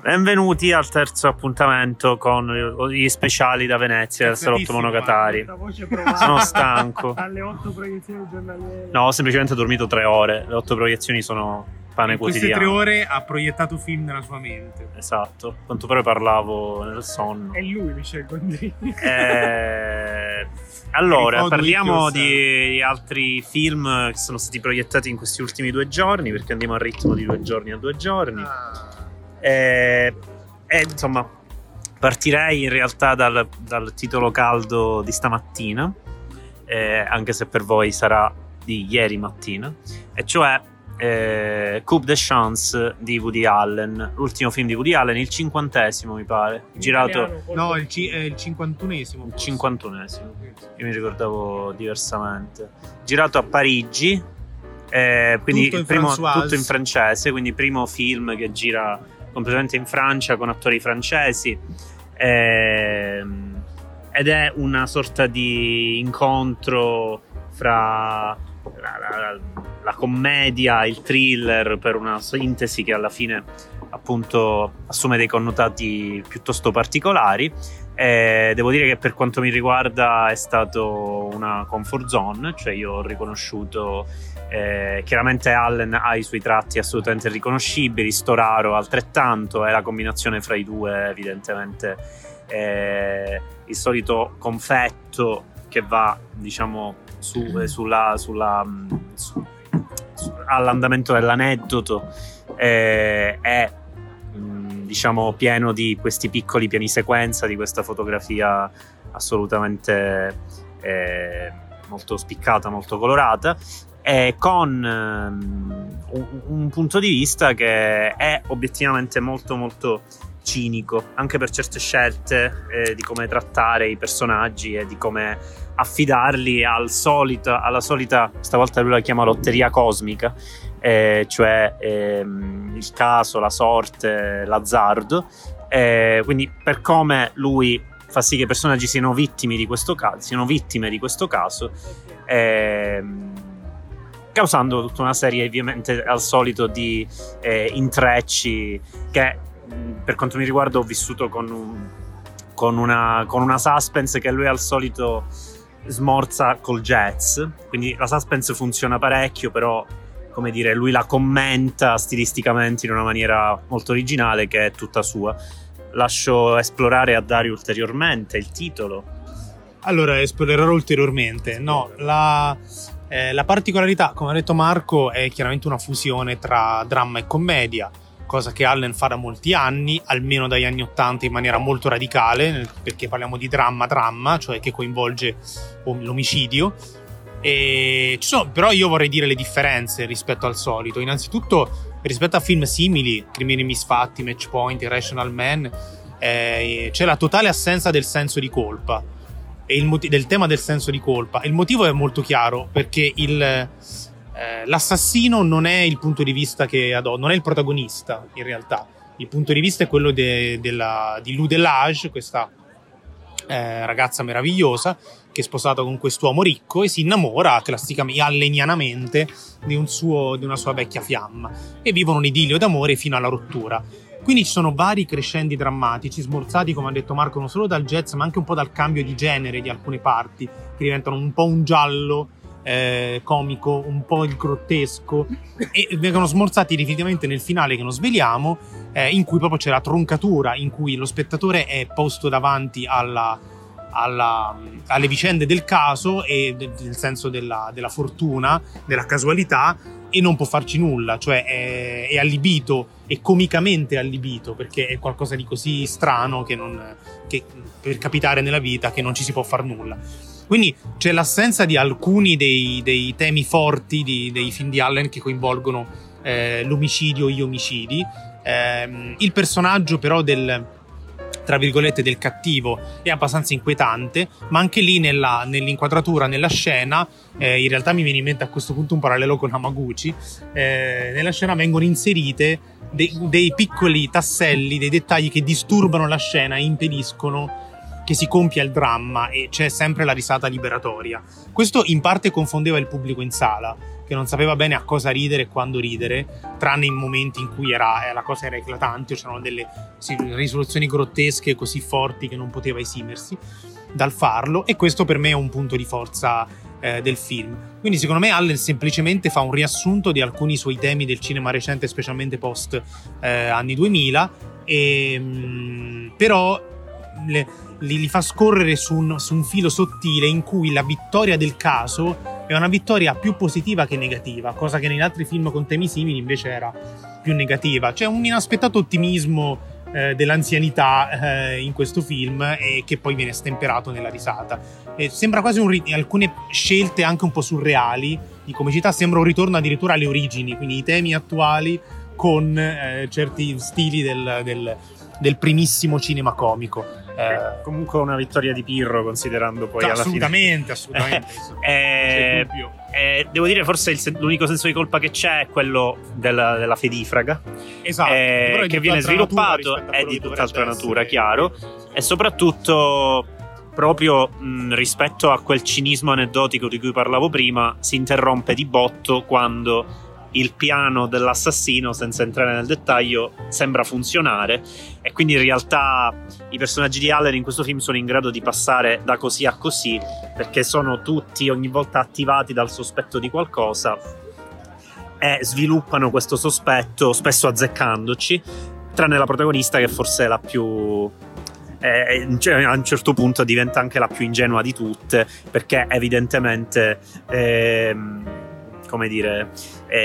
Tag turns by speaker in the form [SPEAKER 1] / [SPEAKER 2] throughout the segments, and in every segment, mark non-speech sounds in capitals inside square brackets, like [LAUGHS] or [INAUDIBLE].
[SPEAKER 1] Benvenuti al terzo appuntamento con gli speciali da Venezia del Salotto Monogatari. Sono stanco. [LAUGHS]
[SPEAKER 2] Alle 8 proiezioni giornaliere.
[SPEAKER 1] No, ho semplicemente dormito tre ore. Le otto proiezioni sono pane
[SPEAKER 2] In queste
[SPEAKER 1] quotidiano.
[SPEAKER 2] tre ore ha proiettato film nella sua mente.
[SPEAKER 1] Esatto. Quanto poi parlavo nel sonno.
[SPEAKER 2] È lui Michel Gondry.
[SPEAKER 1] Eh, allora, parliamo di altri film che sono stati proiettati in questi ultimi due giorni, perché andiamo al ritmo di due giorni a due giorni.
[SPEAKER 2] Ah,
[SPEAKER 1] E, e, insomma, partirei in realtà dal, dal titolo caldo di stamattina, eh, anche se per voi sarà di ieri mattina, e cioè eh, Coupe de Chance di Woody Allen, l'ultimo film di Woody Allen, il cinquantesimo mi pare,
[SPEAKER 2] in
[SPEAKER 1] girato
[SPEAKER 2] italiano,
[SPEAKER 3] No, il, ci- è il 51esimo.
[SPEAKER 1] il cinquantunesimo, io mi ricordavo diversamente, girato a Parigi. eh, quindi
[SPEAKER 3] Tutto in
[SPEAKER 1] il primo, tutto in francese, quindi primo film che gira completamente in Francia con attori francesi. Ehm, ed è una sorta di incontro fra la, la- la commedia, il thriller per una sintesi che alla fine appunto assume dei connotati piuttosto particolari. E devo dire che per quanto mi riguarda è stato una comfort zone, cioè io ho riconosciuto eh, chiaramente Allen ha i suoi tratti assolutamente riconoscibili, Storaro altrettanto, è la combinazione fra i due evidentemente eh, il solito confetto che va diciamo su- eh, sulla, sulla, su- su- all'andamento dell'aneddoto eh, è mh, diciamo pieno di questi piccoli piani sequenza di questa fotografia assolutamente eh, molto spiccata molto colorata e con ehm, un, un punto di vista che è obiettivamente molto molto cinico anche per certe scelte eh, di come trattare i personaggi e di come affidarli al solito, alla solita, stavolta lui la chiama lotteria cosmica, eh, cioè ehm, il caso, la sorte, l'azzardo. Eh, quindi per come lui fa sì che i personaggi siano di questo caso, siano vittime di questo caso, ehm, causando tutta una serie ovviamente al solito di eh, intrecci che per quanto mi riguarda ho vissuto con, un- con una, con una suspense che lui al solito smorza col jazz. Quindi la suspense funziona parecchio però come dire lui la commenta stilisticamente in una maniera molto originale che è tutta sua. Lascio esplorare a Dario ulteriormente il titolo.
[SPEAKER 3] Allora, esplorerò ulteriormente. No, la, eh, la particolarità, come ha detto Marco, è chiaramente una fusione tra dramma e commedia, cosa che Allen fa da molti anni, almeno dagli anni Ottanta in maniera molto radicale, perché parliamo di dramma-dramma, cioè che coinvolge om- l'omicidio. Ci sono- però io vorrei dire le differenze rispetto al solito. Innanzitutto, rispetto a film simili, Crimini misfatti, Match Point, Irrational Man, eh, c'è la totale assenza del senso di colpa e il del tema del senso di colpa. Il motivo è molto chiaro perché il, eh, l'assassino non è il punto di vista che adò, non è il protagonista in realtà. Il punto di vista è quello de- della- di Lou Delage, questa eh, ragazza meravigliosa che è sposata con quest'uomo ricco e si innamora classicamente, allenianamente di, un suo- di una sua vecchia fiamma e vivono un idillio d'amore fino alla rottura. Quindi ci sono vari crescendi drammatici, smorzati, come ha detto Marco, non solo dal jazz, ma anche un po' dal cambio di genere di alcune parti, che diventano un po' un giallo eh, comico, un po' il grottesco, e vengono smorzati definitivamente nel finale che non sveliamo, eh, in cui proprio c'è la troncatura, in cui lo spettatore è posto davanti alla, alla- alle vicende del caso e de- nel senso della, della fortuna, della casualità, e non può farci nulla, cioè è, è allibito e comicamente allibito perché è qualcosa di così strano che, non, che per capitare nella vita che non ci si può far nulla. Quindi c'è l'assenza di alcuni dei, dei temi forti di- dei film di Allen che coinvolgono eh, l'omicidio, gli omicidi. Ehm, il personaggio però del tra virgolette del cattivo è abbastanza inquietante ma anche lì nella- nell'inquadratura nella scena eh, in realtà mi viene in mente a questo punto un parallelo con Hamaguchi eh, nella scena vengono inserite dei, dei piccoli tasselli dei dettagli che disturbano la scena e impediscono che si compia il dramma e c'è sempre la risata liberatoria. Questo in parte confondeva il pubblico in sala, che non sapeva bene a cosa ridere e quando ridere, tranne in momenti in cui era, eh, la cosa era eclatante o c'erano delle risoluzioni grottesche così forti che non poteva esimersi dal farlo e questo per me è un punto di forza eh, del film. Quindi secondo me Allen semplicemente fa un riassunto di alcuni suoi temi del cinema recente, specialmente post eh, anni 2000, e, mh, però le, li, li, fa scorrere su un, su un filo sottile in cui la vittoria del caso è una vittoria più positiva che negativa, cosa che negli altri film con temi simili invece era più negativa. C'è un inaspettato ottimismo eh, dell'anzianità eh, in questo film e che poi viene stemperato nella risata. E sembra quasi un rit- alcune scelte anche un po' surreali di comicità, sembra un ritorno addirittura alle origini, quindi i temi attuali con eh, certi stili del, del, del primissimo cinema comico.
[SPEAKER 1] Eh, comunque una vittoria di Pirro considerando poi alla
[SPEAKER 3] assolutamente,
[SPEAKER 1] fine.
[SPEAKER 3] assolutamente [LAUGHS]
[SPEAKER 1] eh, eh, devo dire forse il, l'unico senso di colpa che c'è è quello della, della fedifraga
[SPEAKER 3] esatto,
[SPEAKER 1] eh, che viene sviluppato è di tutt'altra natura chiaro. E soprattutto proprio mh, rispetto a quel cinismo aneddotico di cui parlavo prima si interrompe di botto quando il piano dell'assassino, senza entrare nel dettaglio, sembra funzionare. E quindi in realtà i personaggi di Allen in questo film sono in grado di passare da così a così perché sono tutti ogni volta attivati dal sospetto di qualcosa e sviluppano questo sospetto spesso azzeccandoci, tranne la protagonista che forse è la più eh, a un certo punto diventa anche la più ingenua di tutte perché evidentemente ehm, come dire,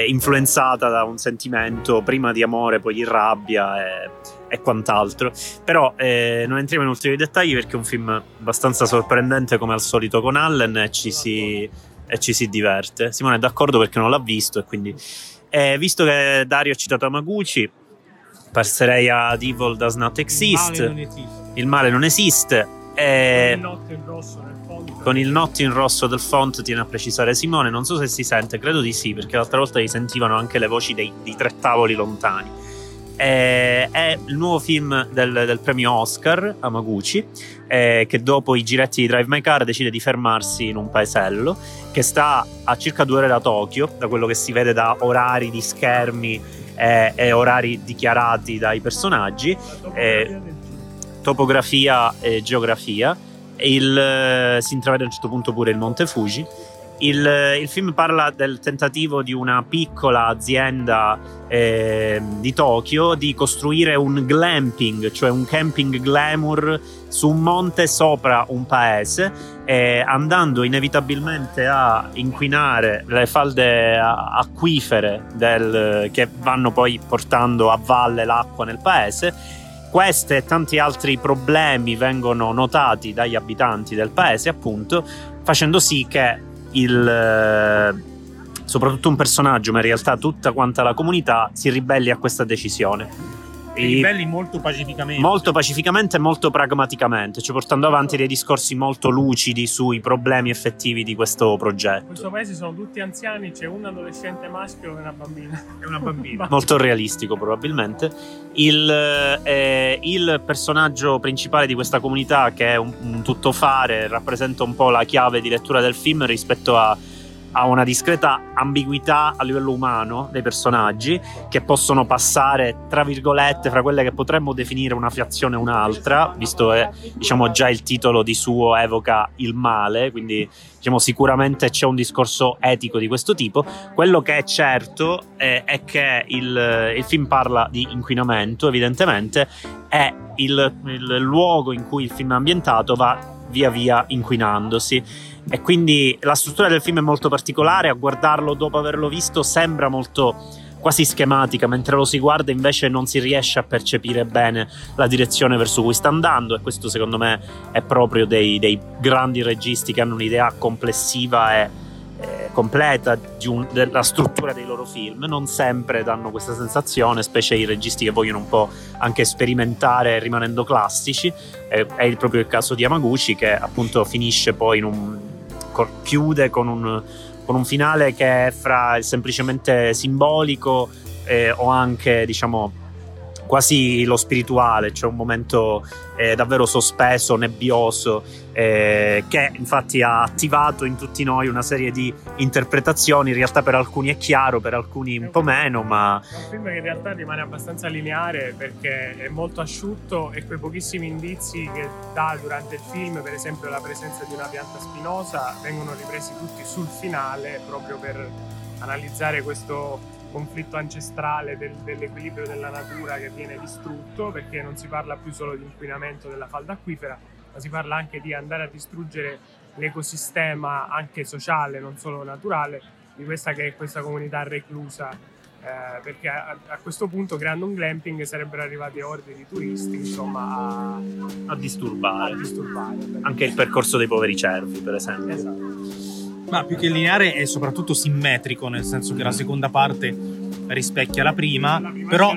[SPEAKER 1] influenzata da un sentimento prima di amore, poi di rabbia e, e quant'altro. Però eh, non entriamo in ulteriori dettagli perché è un film abbastanza sorprendente come al solito con Allen e ci si, e ci si diverte. Simone è d'accordo perché non l'ha visto e quindi... Eh, visto che Dario ha citato Amaguchi, passerei ad Evil Does Not Exist.
[SPEAKER 3] Il male non esiste.
[SPEAKER 1] Il male non esiste.
[SPEAKER 2] E... Notte in rosso nel
[SPEAKER 1] con il notte in rosso del font tiene a precisare Simone, non so se si sente, credo di sì, perché l'altra volta si sentivano anche le voci dei, di tre tavoli lontani. Eh, è il nuovo film del, del premio Oscar Amaguchi eh, che dopo i giretti di Drive My Car decide di fermarsi in un paesello che sta a circa due ore da Tokyo da quello che si vede da orari di schermi eh, e orari dichiarati dai personaggi eh, topografia e geografia il, eh, si intravede a un certo punto pure il Monte Fuji. Il, eh, il, film parla del tentativo di una piccola azienda eh, di Tokyo di costruire un glamping, cioè un camping glamour su un monte sopra un paese, eh, andando inevitabilmente a inquinare le falde acquifere del, che vanno poi portando a valle l'acqua nel paese queste e tanti altri problemi vengono notati dagli abitanti del paese, appunto, facendo sì che il, eh, soprattutto un personaggio, ma in realtà tutta quanta la comunità si ribelli a questa decisione
[SPEAKER 3] i ribelli molto pacificamente.
[SPEAKER 1] Molto pacificamente e molto pragmaticamente, cioè portando avanti dei discorsi molto lucidi sui problemi effettivi di questo progetto. In
[SPEAKER 2] questo paese sono tutti anziani, c'è un adolescente maschio e una bambina. [LAUGHS]
[SPEAKER 3] E una bambina.
[SPEAKER 1] molto realistico probabilmente. Il, eh, il, personaggio principale di questa comunità, che è un, un tuttofare, rappresenta un po' la chiave di lettura del film rispetto a ha una discreta ambiguità a livello umano dei personaggi che possono passare tra virgolette fra quelle che potremmo definire una fiazione e un'altra, visto che diciamo già il titolo di suo evoca il male, quindi diciamo sicuramente c'è un discorso etico di questo tipo. Quello che è certo è, è che il, il, film parla di inquinamento, evidentemente, e il, il luogo in cui il film è ambientato va via via inquinandosi e quindi la struttura del film è molto particolare, a guardarlo dopo averlo visto sembra molto quasi schematica, mentre lo si guarda invece non si riesce a percepire bene la direzione verso cui sta andando e questo secondo me è proprio dei, dei grandi registi che hanno un'idea complessiva e eh, completa un, della struttura dei loro film, non sempre danno questa sensazione, specie i registi che vogliono un po' anche sperimentare rimanendo classici, eh, è proprio il caso di Yamaguchi che appunto finisce poi in un chiude con un, con un finale che è fra il semplicemente simbolico eh, o anche, diciamo, quasi lo spirituale, c'è un momento eh, davvero sospeso, nebbioso, eh, che infatti ha attivato in tutti noi una serie di interpretazioni, in realtà per alcuni è chiaro, per alcuni un po' meno, ma...
[SPEAKER 2] Un film che in realtà rimane abbastanza lineare perché è molto asciutto e quei pochissimi indizi che dà durante il film, per esempio la presenza di una pianta spinosa, vengono ripresi tutti sul finale proprio per analizzare questo conflitto ancestrale del, dell'equilibrio della natura che viene distrutto perché non si parla più solo di inquinamento della falda acquifera ma si parla anche di andare a distruggere l'ecosistema anche sociale, non solo naturale, di questa che è questa comunità reclusa. Eh, perché a, a, questo punto, creando un glamping, sarebbero arrivati orde di turisti insomma,
[SPEAKER 1] a, a, disturbare.
[SPEAKER 2] a disturbare.
[SPEAKER 1] Anche il percorso dei poveri cervi, per esempio.
[SPEAKER 2] Esatto.
[SPEAKER 3] Ma più che lineare è soprattutto simmetrico, nel senso che la seconda parte rispecchia la prima,
[SPEAKER 2] La prima
[SPEAKER 3] però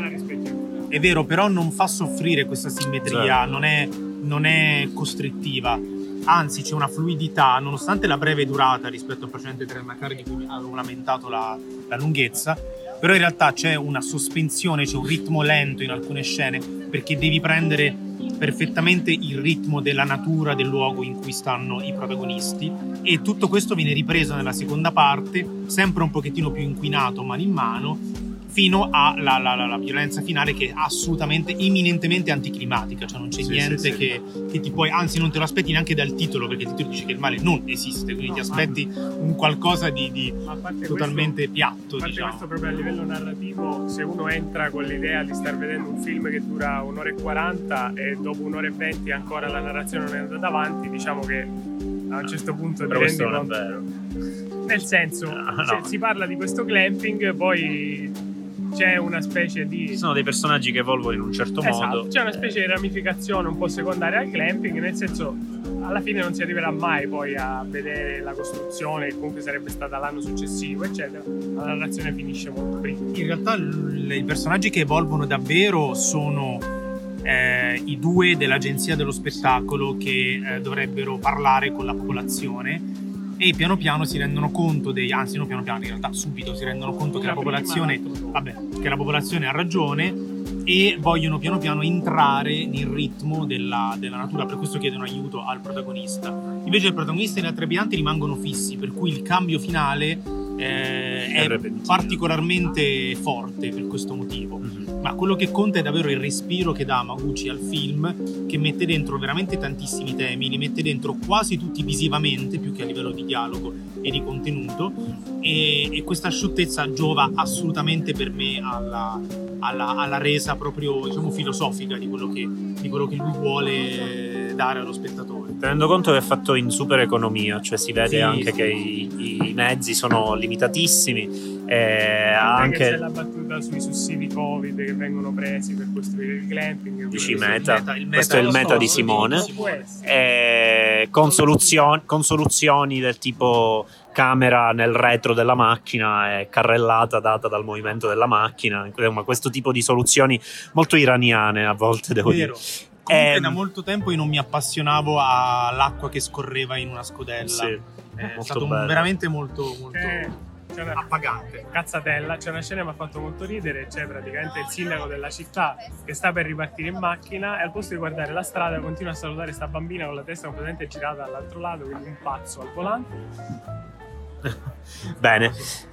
[SPEAKER 3] è vero, però non fa soffrire questa simmetria,
[SPEAKER 1] Certo.
[SPEAKER 3] non, è, non è costrittiva. Anzi, c'è una fluidità, nonostante la breve durata rispetto al precedente Trail Macari di cui avevo lamentato la, la lunghezza, però in realtà c'è una sospensione, c'è un ritmo lento in alcune scene, perché devi prendere perfettamente il ritmo della natura del luogo in cui stanno i protagonisti. E tutto questo viene ripreso nella seconda parte, sempre un pochettino più inquinato mano in mano, fino alla la, la- la violenza finale che è assolutamente, eminentemente anticlimatica, cioè non c'è
[SPEAKER 1] Sì,
[SPEAKER 3] niente
[SPEAKER 1] sì, sì.
[SPEAKER 3] Che, che ti puoi, anzi non te lo aspetti neanche dal titolo, perché il titolo dice che il male non esiste, quindi
[SPEAKER 2] No,
[SPEAKER 3] ti aspetti un qualcosa di, di
[SPEAKER 2] Ma
[SPEAKER 3] totalmente
[SPEAKER 2] questo,
[SPEAKER 3] piatto,
[SPEAKER 2] a parte
[SPEAKER 3] diciamo.
[SPEAKER 2] questo proprio a livello narrativo, se uno entra con l'idea di star vedendo un film che dura un'ora e 40 e dopo un'ora e 20 ancora la narrazione non è andata avanti, diciamo che a un certo punto ti
[SPEAKER 1] Però
[SPEAKER 2] rendi
[SPEAKER 1] questo non è
[SPEAKER 2] conto.
[SPEAKER 1] vero.
[SPEAKER 2] Nel senso,
[SPEAKER 1] Ah, no.
[SPEAKER 2] se si parla di questo glamping, poi c'è una specie di
[SPEAKER 1] Ci sono dei personaggi che evolvono in un certo
[SPEAKER 2] Esatto,
[SPEAKER 1] modo.
[SPEAKER 2] c'è una specie di ramificazione un po' secondaria al clamping, nel senso alla fine non si arriverà mai poi a vedere la costruzione che comunque sarebbe stata l'anno successivo, eccetera. La narrazione finisce molto prima.
[SPEAKER 3] In realtà l- i personaggi che evolvono davvero sono eh, i due dell'agenzia dello spettacolo che eh, dovrebbero parlare con la popolazione e piano piano si rendono conto dei anzi non piano piano in realtà subito si rendono conto che la popolazione vabbè, che la popolazione ha ragione e vogliono piano piano entrare nel ritmo della, della natura, per questo chiedono aiuto al protagonista. Invece il protagonista e le altre abitanti rimangono fissi, per cui il cambio finale eh,
[SPEAKER 1] È
[SPEAKER 3] particolarmente forte per questo motivo.
[SPEAKER 1] Mhm.
[SPEAKER 3] Ma quello che conta è davvero il respiro che dà Maguchi al film, che mette dentro veramente tantissimi temi, li mette dentro quasi tutti visivamente, più che a livello di dialogo e di contenuto, e, e questa asciuttezza giova assolutamente per me alla, alla- alla resa proprio diciamo, filosofica di quello, che, di quello che lui vuole dare allo spettatore.
[SPEAKER 1] Tenendo conto che è fatto in super economia, cioè si vede
[SPEAKER 3] Sì,
[SPEAKER 1] anche
[SPEAKER 3] sì.
[SPEAKER 1] che i, i mezzi sono limitatissimi, e
[SPEAKER 2] Anche c'è la battuta sui sussidi Covid che vengono presi per costruire il glamping.
[SPEAKER 1] Dici
[SPEAKER 2] quindi-
[SPEAKER 1] meta.
[SPEAKER 3] il
[SPEAKER 1] Questo è il meta di Simone.
[SPEAKER 2] essere.
[SPEAKER 1] eh, con, soluzioni, con soluzioni del tipo camera nel retro della macchina e carrellata data dal movimento della macchina, questo tipo di soluzioni molto iraniane a volte devo
[SPEAKER 3] Vero.
[SPEAKER 1] dire.
[SPEAKER 3] Comunque
[SPEAKER 1] Ehm,
[SPEAKER 3] da molto tempo io non mi appassionavo all'acqua che scorreva in una scodella.
[SPEAKER 1] Sì,
[SPEAKER 3] è
[SPEAKER 1] molto
[SPEAKER 3] stato
[SPEAKER 1] bello.
[SPEAKER 3] veramente molto, molto
[SPEAKER 2] C'è, c'è una
[SPEAKER 3] appagante.
[SPEAKER 2] cazzatella, c'è una scena che mi ha fatto molto ridere, c'è praticamente il sindaco della città che sta per ripartire in macchina e al posto di guardare la strada continua a salutare sta bambina con la testa completamente girata dall'altro lato, quindi un pazzo al volante. [LAUGHS]
[SPEAKER 1] Bene,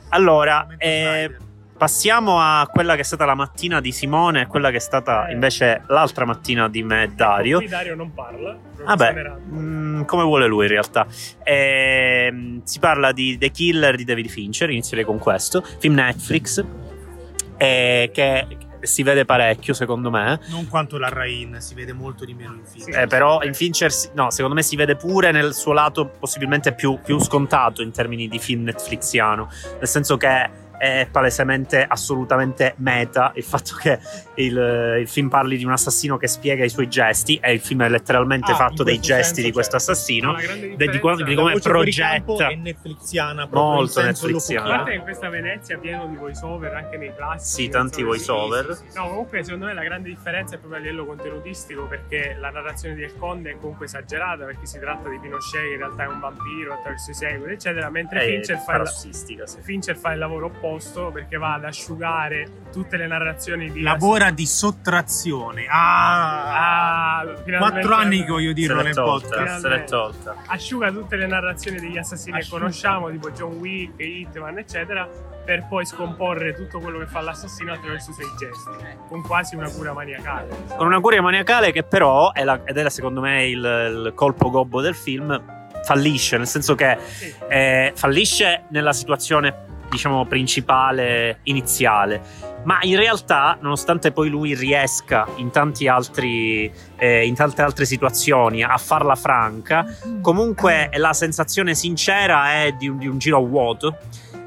[SPEAKER 1] allora eh. Passiamo a quella che è stata la mattina di Simone e quella che è stata
[SPEAKER 2] Eh.
[SPEAKER 1] invece l'altra mattina di me e Dario.
[SPEAKER 2] Qui Dario non parla.
[SPEAKER 1] Vabbè,
[SPEAKER 2] professionerà.
[SPEAKER 1] mm, come vuole lui in realtà. Ehm, si parla di The Killer di David Fincher, inizierei con questo, film Netflix, eh, che si vede parecchio secondo me.
[SPEAKER 3] Non quanto la Rain, si vede molto di meno in film.
[SPEAKER 2] Sì.
[SPEAKER 1] Eh, però in Fincher, no, secondo me si vede pure nel suo lato possibilmente più, più scontato in termini di film netflixiano, nel senso che è palesemente assolutamente meta il fatto che il, il film parli di un assassino che spiega i suoi gesti e il film è letteralmente
[SPEAKER 3] Ah,
[SPEAKER 1] fatto
[SPEAKER 3] in
[SPEAKER 1] dei
[SPEAKER 3] questo
[SPEAKER 1] gesti
[SPEAKER 3] senso,
[SPEAKER 1] di questo
[SPEAKER 3] certo.
[SPEAKER 1] assassino. Di- di di come progetta
[SPEAKER 3] è netflixiana,
[SPEAKER 1] Molto
[SPEAKER 3] in
[SPEAKER 1] netflixiana.
[SPEAKER 2] Parte che questa Venezia è pieno di voiceover anche nei classici.
[SPEAKER 1] Sì, tanti
[SPEAKER 2] insomma, sì,
[SPEAKER 1] voiceover.
[SPEAKER 2] sì, sì. No, comunque secondo me la grande differenza è proprio a livello contenutistico perché la narrazione di El Conde è comunque esagerata perché si tratta di Pinochet che in realtà è un vampiro attraverso i secoli, eccetera, mentre
[SPEAKER 1] è
[SPEAKER 2] Fincher fa, il,
[SPEAKER 1] sì.
[SPEAKER 2] Fincher fa il lavoro opposto posto perché va ad asciugare tutte le narrazioni di
[SPEAKER 3] Lavora di sottrazione. Ah,
[SPEAKER 2] Ah, finalmente-
[SPEAKER 3] quattro anni che voglio dirlo nel podcast.
[SPEAKER 1] se l'è tolta.
[SPEAKER 2] asciuga tutte le narrazioni degli assassini
[SPEAKER 3] Asciuga.
[SPEAKER 2] che conosciamo, tipo John Wick, Hitman, eccetera, per poi scomporre tutto quello che fa l'assassino attraverso i suoi gesti, con quasi una cura maniacale.
[SPEAKER 1] Con una curia maniacale che però, è la- ed è la- secondo me il, il colpo gobbo del film, fallisce, nel senso che
[SPEAKER 2] Sì.
[SPEAKER 1] eh, fallisce nella situazione diciamo principale iniziale. Ma in realtà nonostante poi lui riesca in tanti altri eh, in tante altre situazioni a farla franca comunque la sensazione sincera è di un, di un giro a vuoto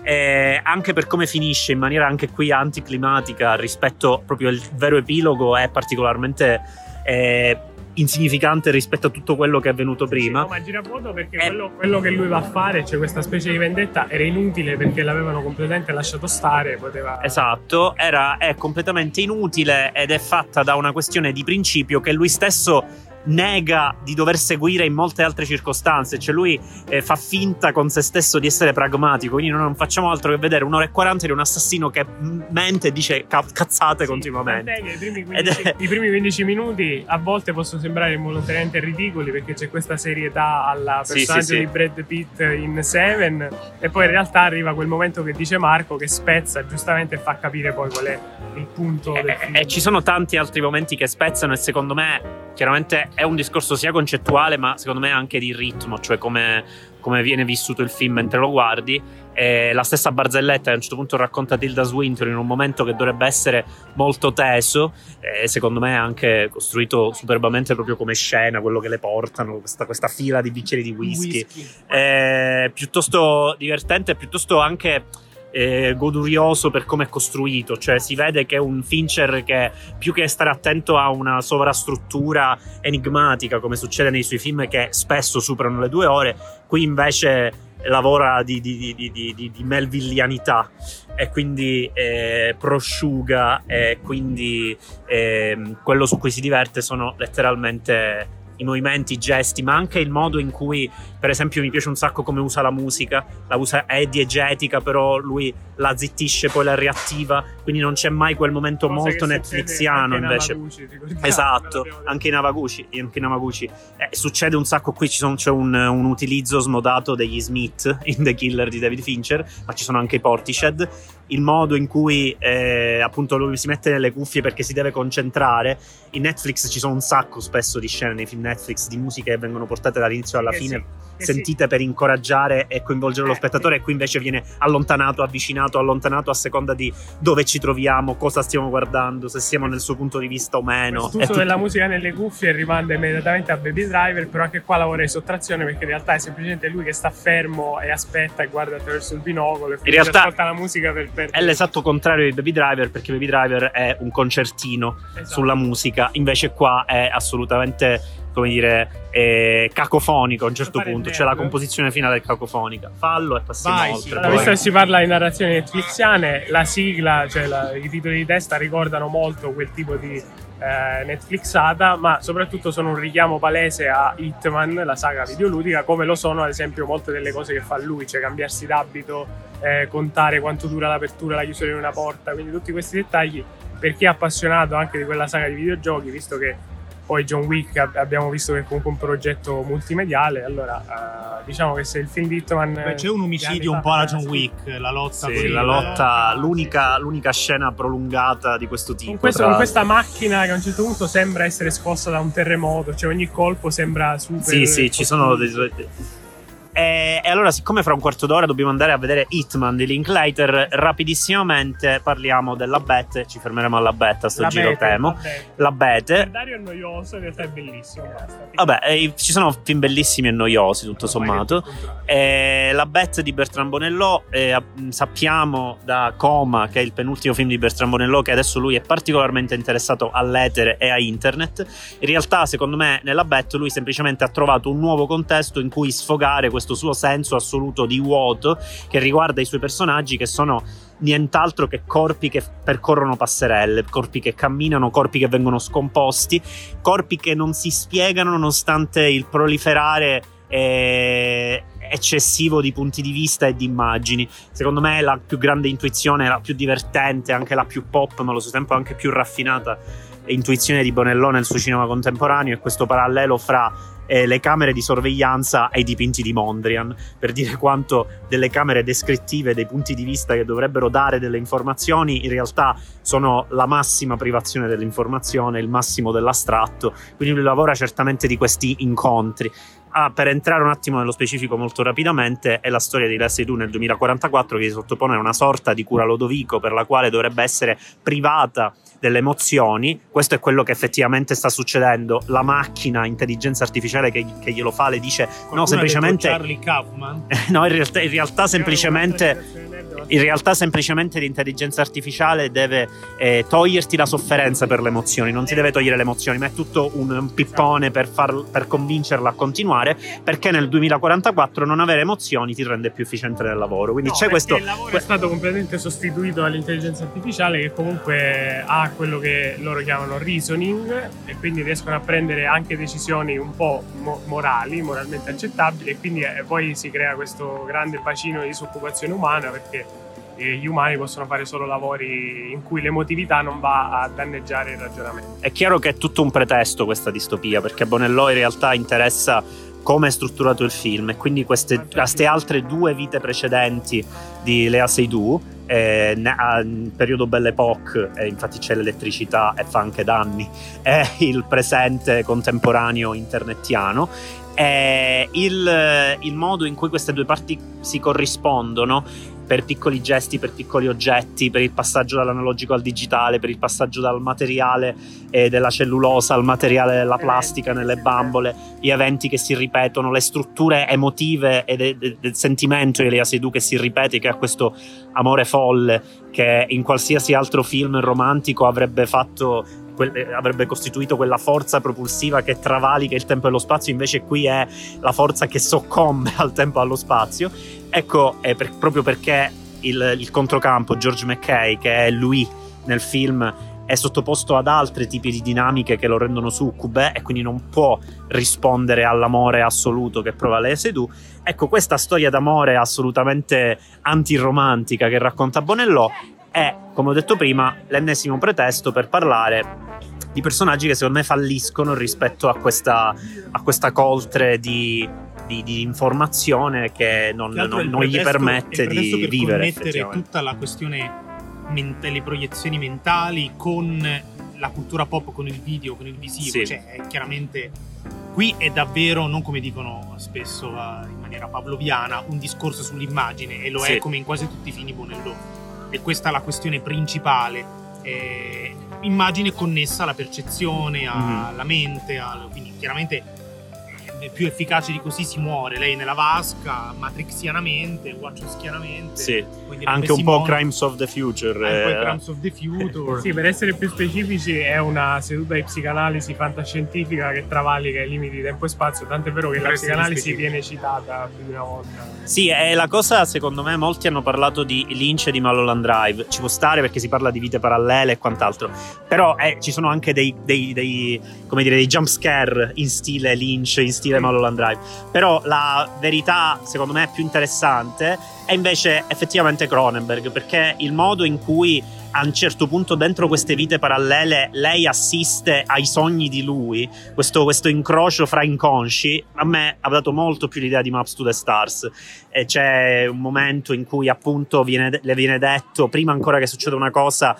[SPEAKER 1] eh, anche per come finisce in maniera anche qui anticlimatica rispetto proprio al vero epilogo è particolarmente eh, insignificante rispetto a tutto quello che è venuto prima
[SPEAKER 2] Sì, no, ma gira vuoto perché
[SPEAKER 1] Eh.
[SPEAKER 2] quello, quello che lui va a fare, cioè questa specie di vendetta, era inutile perché l'avevano completamente lasciato stare. Poteva.
[SPEAKER 1] Esatto, era, è completamente inutile ed è fatta da una questione di principio che lui stesso nega di dover seguire in molte altre circostanze, cioè lui eh, fa finta con se stesso di essere pragmatico, quindi non facciamo altro che vedere un'ora e 40 di un assassino che mente e dice ca- cazzate
[SPEAKER 2] Sì,
[SPEAKER 1] continuamente.
[SPEAKER 2] I primi,
[SPEAKER 1] Ed
[SPEAKER 2] 15,
[SPEAKER 1] è-
[SPEAKER 2] i primi 15 minuti a volte possono sembrare involontariamente ridicoli perché c'è questa serietà al
[SPEAKER 1] Sì,
[SPEAKER 2] personaggio
[SPEAKER 1] sì, sì.
[SPEAKER 2] di Brad Pitt in Seven e poi in realtà arriva quel momento che dice Marco che spezza giustamente e fa capire poi qual è il punto
[SPEAKER 1] E,
[SPEAKER 2] film.
[SPEAKER 1] e ci sono tanti altri momenti che spezzano e secondo me chiaramente è un discorso sia concettuale ma secondo me anche di ritmo, cioè come, come viene vissuto il film mentre lo guardi. E la stessa barzelletta a un certo punto racconta Tilda Swinton in un momento che dovrebbe essere molto teso e secondo me è anche costruito superbamente proprio come scena, quello che le portano, questa, questa fila di bicchieri di whisky. È piuttosto divertente, piuttosto anche eh, godurioso per come è costruito. Cioè, si vede che è un Fincher che più che stare attento a una sovrastruttura enigmatica, come succede nei suoi film che spesso superano le due ore, qui invece lavora di, di, di, di, melvillianità e quindi eh, prosciuga e quindi ehm, quello su cui si diverte sono letteralmente i movimenti, i gesti, ma anche il modo in cui, per esempio, mi piace un sacco come usa la musica. La usa è diegetica, però lui la zittisce, poi la riattiva. Quindi non c'è mai quel momento
[SPEAKER 2] Cosa
[SPEAKER 1] molto netflixiano invece.
[SPEAKER 2] Ricordiamo,
[SPEAKER 1] Esatto, anche in Avaguchi, anche in Hamaguchi. Eh, succede un sacco qui, ci sono- c'è un, un utilizzo smodato degli Smith [LAUGHS] in The Killer di David Fincher, ma ci sono anche i Portishead. Il modo in cui eh, appunto lui si mette nelle cuffie perché si deve concentrare. In Netflix ci sono un sacco spesso di scene nei film Netflix di musiche che vengono portate dall'inizio alla fine,
[SPEAKER 2] sì.
[SPEAKER 1] sentite per incoraggiare e coinvolgere lo
[SPEAKER 2] Eh,
[SPEAKER 1] spettatore, e qui invece viene allontanato, avvicinato, allontanato a seconda di dove ci troviamo, cosa stiamo guardando, se siamo nel suo punto di vista o meno. È
[SPEAKER 2] uso
[SPEAKER 1] tutto-
[SPEAKER 2] della musica nelle cuffie rimanda immediatamente a Baby Driver, però anche qua lavora in sottrazione perché in realtà è semplicemente lui che sta fermo e aspetta e guarda attraverso il binocolo e
[SPEAKER 1] realtà
[SPEAKER 2] ascolta la musica per, per
[SPEAKER 1] È l'esatto contrario di Baby Driver perché Baby Driver è un concertino
[SPEAKER 2] Esatto.
[SPEAKER 1] sulla musica, invece qua è assolutamente, come dire, eh, cacofonico a un certo punto, c'è la composizione finale cacofonica. Fallo e passiamo
[SPEAKER 3] Vai,
[SPEAKER 1] oltre.
[SPEAKER 3] sì.
[SPEAKER 2] Visto che si parla di narrazioni netflixiane, la sigla, cioè la- i titoli di testa ricordano molto quel tipo di eh, Netflixata, ma soprattutto sono un richiamo palese a Hitman, la saga videoludica, come lo sono ad esempio molte delle cose che fa lui, cioè cambiarsi d'abito, eh, contare quanto dura l'apertura la chiusura di una porta, quindi tutti questi dettagli per chi è appassionato anche di quella saga di videogiochi, visto che poi John Wick ab- abbiamo visto che è comunque un progetto multimediale, allora eh, diciamo che se il film di Hitman...
[SPEAKER 3] Beh, c'è un
[SPEAKER 2] di
[SPEAKER 3] omicidio un po' alla John. Wick, la lotta
[SPEAKER 1] Sì, la lotta,
[SPEAKER 2] sì,
[SPEAKER 1] l'unica,
[SPEAKER 2] sì.
[SPEAKER 1] l'unica scena prolungata di questo tipo.
[SPEAKER 2] Con, questo-
[SPEAKER 1] tra
[SPEAKER 2] con questa macchina che a un certo punto sembra essere scossa da un terremoto, cioè ogni colpo sembra super.
[SPEAKER 1] Sì, sì, ci sono dei. E, e allora, siccome fra un quarto d'ora dobbiamo andare a vedere Hitman di Linklater, rapidissimamente parliamo della Bet. Ci fermeremo alla Bet a sto
[SPEAKER 2] La
[SPEAKER 1] giro
[SPEAKER 2] Bete,
[SPEAKER 1] temo. La
[SPEAKER 2] Per
[SPEAKER 1] Bete.
[SPEAKER 2] Dario è noioso, in realtà è bellissimo. Basta.
[SPEAKER 1] Vabbè, eh, ci sono film bellissimi e noiosi, tutto sommato. Eh, la Bet di Bertrand Bonello, eh, app- sappiamo da Coma, che è il penultimo film di Bertrand Bonello, che adesso lui è particolarmente interessato all'etere e a internet. In realtà, secondo me, nella Bet lui semplicemente ha trovato un nuovo contesto in cui sfogare questo suo senso assoluto di vuoto che riguarda i suoi personaggi che sono nient'altro che corpi che percorrono passerelle, corpi che camminano, corpi che vengono scomposti, corpi che non si spiegano nonostante il proliferare e, eccessivo di punti di vista e di immagini. Secondo me la più grande intuizione, la più divertente, anche la più pop, ma allo stesso tempo anche più raffinata intuizione di Bonellò nel suo cinema contemporaneo è questo parallelo fra eh, le camere di sorveglianza e i dipinti di Mondrian, per dire quanto delle camere descrittive, dei punti di vista che dovrebbero dare delle informazioni, in realtà sono la massima privazione dell'informazione, il massimo dell'astratto, quindi lui lavora certamente di questi incontri. Ah, per entrare un attimo nello specifico molto rapidamente, è la storia di Leslie Du nel 2044 che si sottopone a una sorta di cura Lodovico per la quale dovrebbe essere privata delle emozioni. Questo è quello che effettivamente sta succedendo. La macchina, intelligenza artificiale che, che glielo fa, le dice:
[SPEAKER 3] Qualcuno
[SPEAKER 1] No, semplicemente.
[SPEAKER 3] Charlie Kaufman. [LAUGHS]
[SPEAKER 1] no, in realtà, in realtà semplicemente. In realtà semplicemente l'intelligenza artificiale deve eh, toglierti la sofferenza per le emozioni, non ti deve togliere le emozioni, ma è tutto un, un pippone per, far, per, convincerla a continuare, perché nel 2044 non avere emozioni ti rende più efficiente nel lavoro. Quindi
[SPEAKER 2] no,
[SPEAKER 1] c'è questo...
[SPEAKER 2] Il lavoro è stato completamente sostituito dall'intelligenza artificiale che comunque ha quello che loro chiamano reasoning e quindi riescono a prendere anche decisioni un po' mo- morali, moralmente accettabili e quindi eh, poi si crea questo grande bacino di disoccupazione umana perché gli umani possono fare solo lavori in cui l'emotività non va a danneggiare il ragionamento.
[SPEAKER 1] È chiaro che è tutto un pretesto questa distopia, perché Bonello in realtà interessa come è strutturato il film e quindi queste, queste altre due vite precedenti di Lea Seydoux eh, nel periodo Belle Époque, eh, infatti c'è l'elettricità e fa anche danni, è il presente contemporaneo internetiano. È il, il modo in cui queste due parti si corrispondono per piccoli gesti, per piccoli oggetti, per il passaggio dall'analogico al digitale, per il passaggio dal materiale eh, della cellulosa al materiale della plastica nelle bambole, gli eventi che si ripetono, le strutture emotive e de- de- del sentimento di Elia Seydoux che si ripete, che ha questo amore folle che in qualsiasi altro film romantico avrebbe fatto eh, avrebbe costituito quella forza propulsiva che travalica il tempo e lo spazio, invece qui è la forza che soccombe al tempo e allo spazio. Ecco, è per, proprio perché il, il controcampo, George McKay, che è lui nel film, è sottoposto ad altri tipi di dinamiche che lo rendono succube e quindi non può rispondere all'amore assoluto che prova lei Sedù. Ecco, questa storia d'amore assolutamente antiromantica che racconta Bonello è, come ho detto prima, l'ennesimo pretesto per parlare di personaggi che secondo me falliscono rispetto a questa, a questa coltre di, di, di, informazione che non, non, non gli permette di
[SPEAKER 3] per
[SPEAKER 1] vivere.
[SPEAKER 3] mettere tutta la questione delle proiezioni mentali con la cultura pop, con il video, con il visivo, sì. cioè chiaramente qui è davvero, non come dicono spesso in maniera pavloviana, un discorso sull'immagine e lo sì. è come in quasi tutti i film Bonello e questa è la questione principale. Eh, immagine connessa alla percezione, alla mm-hmm. mente, al, quindi chiaramente più efficace di così si muore. Lei nella vasca, matrixianamente, wachowskianamente.
[SPEAKER 1] Sì, anche un po' Crimes of the Future.
[SPEAKER 3] Anche eh. Crimes of the Future. [LAUGHS]
[SPEAKER 2] sì, per essere più specifici, è una seduta di psicanalisi fantascientifica che travalica i limiti di tempo e spazio. Tant'è vero che per la psicanalisi viene citata più di una volta.
[SPEAKER 1] Sì, è la cosa, secondo me, molti hanno parlato di Lynch e di Mulholland Drive. Ci può stare perché si parla di vite parallele e quant'altro. Però eh, ci sono anche dei, dei, dei, come dire, dei jump scare in stile Lynch, in stile Mulholland Drive. Però la verità, secondo me, più interessante è invece effettivamente Cronenberg, perché il modo in cui a un certo punto dentro queste vite parallele lei assiste ai sogni di lui, questo, questo, incrocio fra inconsci, a me ha dato molto più l'idea di Maps to the Stars. E c'è un momento in cui appunto viene, le viene detto, prima ancora che succeda una cosa,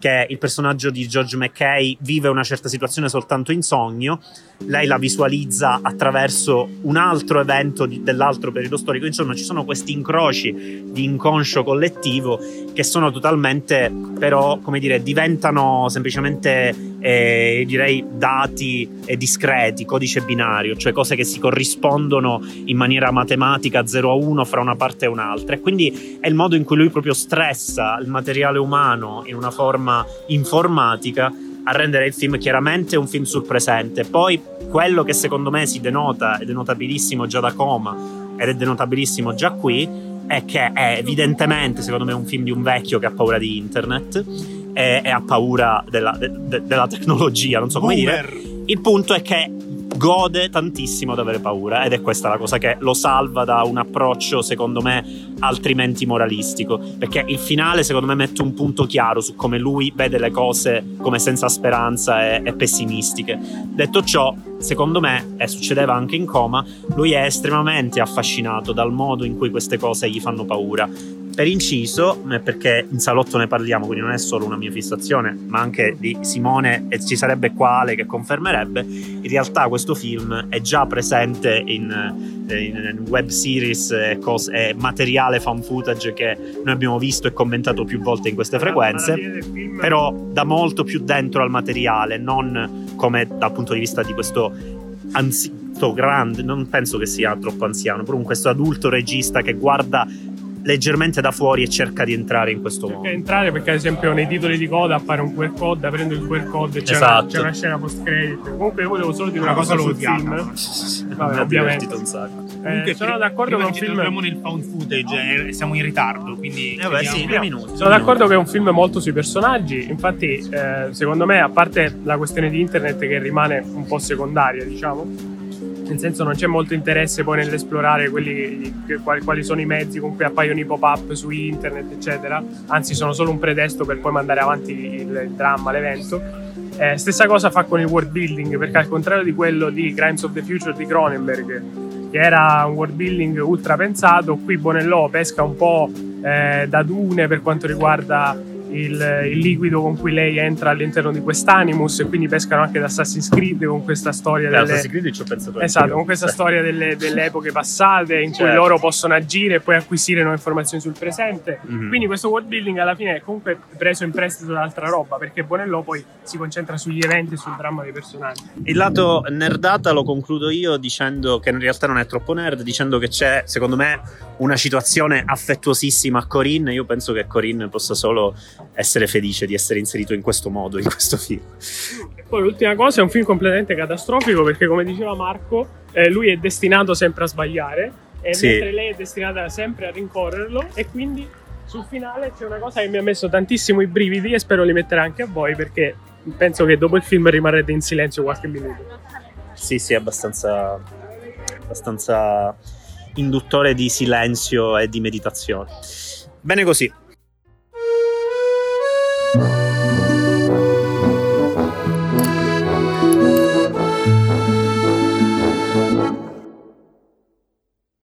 [SPEAKER 1] che il personaggio di George McKay vive una certa situazione soltanto in sogno, lei la visualizza attraverso un altro evento di, dell'altro periodo storico, insomma ci sono questi incroci di inconscio collettivo che sono totalmente però, come dire, diventano semplicemente eh, direi dati discreti, codice binario, cioè cose che si corrispondono in maniera matematica 0 a 1 fra una parte e un'altra e quindi è il modo in cui lui proprio stressa il materiale umano in una forma forma informatica a rendere il film chiaramente un film sul presente. Poi quello che secondo me si denota, è denotabilissimo già da Coma ed è denotabilissimo già qui, è che è evidentemente, secondo me, un film di un vecchio che ha paura di internet e, e ha paura della, de, de, della, tecnologia, non so come
[SPEAKER 3] Boomer.
[SPEAKER 1] dire. Il punto è che gode tantissimo ad avere paura ed è questa la cosa che lo salva da un approccio secondo me altrimenti moralistico perché il finale secondo me mette un punto chiaro su come lui vede le cose come senza speranza e, e pessimistiche detto ciò secondo me e succedeva anche in coma lui è estremamente affascinato dal modo in cui queste cose gli fanno paura per inciso, perché in salotto ne parliamo, quindi non è solo una mia fissazione, ma anche di Simone e ci sarebbe quale che confermerebbe, in realtà questo film è già presente in, eh, in web series e, cose, e, materiale fan footage che noi abbiamo visto e commentato più volte in queste frequenze, però da molto più dentro al materiale, non come dal punto di vista di questo anzi- grande, non penso che sia troppo anziano, però questo adulto regista che guarda leggermente da fuori e cerca di entrare in questo
[SPEAKER 2] cerca
[SPEAKER 1] mondo.
[SPEAKER 2] di entrare perché ad esempio nei titoli di coda appare un QR code, prendo il QR code e c'è,
[SPEAKER 1] Esatto.
[SPEAKER 2] una, c'è una scena post credit. Comunque io volevo solo dire
[SPEAKER 3] Una
[SPEAKER 2] una,
[SPEAKER 3] cosa
[SPEAKER 2] cosa sul film.
[SPEAKER 1] Vabbè,
[SPEAKER 2] Vabbè, ovviamente.
[SPEAKER 1] un sacco.
[SPEAKER 2] Eh, sono d'accordo
[SPEAKER 3] prima
[SPEAKER 2] che è un film
[SPEAKER 3] troviamo nel found footage e siamo in ritardo, quindi...
[SPEAKER 1] Eh, vabbè, sì, due minuti.
[SPEAKER 2] Sono d'accordo che è un film molto sui personaggi, infatti eh, secondo me a parte la questione di internet che rimane un po' secondaria diciamo, nel senso non c'è molto interesse poi nell'esplorare quelli, quali, quali sono i mezzi con cui appaiono i pop-up su internet eccetera, anzi sono solo un pretesto per poi mandare avanti il, il dramma, l'evento. Eh, stessa cosa fa con il world building perché al contrario di quello di Crimes of the Future di Cronenberg che era un world building ultra pensato, qui Bonello pesca un po' eh, da dune per quanto riguarda il, il liquido con cui lei entra all'interno di quest'Animus e quindi pescano anche da Assassin's Creed con questa storia
[SPEAKER 1] Eh,
[SPEAKER 2] delle,
[SPEAKER 1] Assassin's Creed ci ho pensato
[SPEAKER 2] Esatto, con questa storia delle, delle epoche passate in cui
[SPEAKER 1] Certo.
[SPEAKER 2] loro possono agire e poi acquisire nuove informazioni sul presente.
[SPEAKER 1] Mhm.
[SPEAKER 2] Quindi questo world building alla fine è comunque preso in prestito da altra roba perché Bonello poi si concentra sugli eventi e sul dramma dei personaggi.
[SPEAKER 1] Il lato nerdata lo concludo io dicendo che in realtà non è troppo nerd, dicendo che c'è, secondo me, una situazione affettuosissima a Corinne. Io penso che Corinne possa solo essere felice di essere inserito in questo modo, in questo film.
[SPEAKER 2] E poi l'ultima cosa è un film completamente catastrofico perché come diceva Marco, eh, lui è destinato sempre a sbagliare e
[SPEAKER 1] Sì.
[SPEAKER 2] mentre lei è destinata sempre a rincorrerlo e quindi sul finale c'è una cosa che mi ha messo tantissimo i brividi e spero li metterà anche a voi perché penso che dopo il film rimarrete in silenzio qualche minuto.
[SPEAKER 1] Sì, sì, abbastanza, abbastanza induttore di silenzio e di meditazione. Bene così,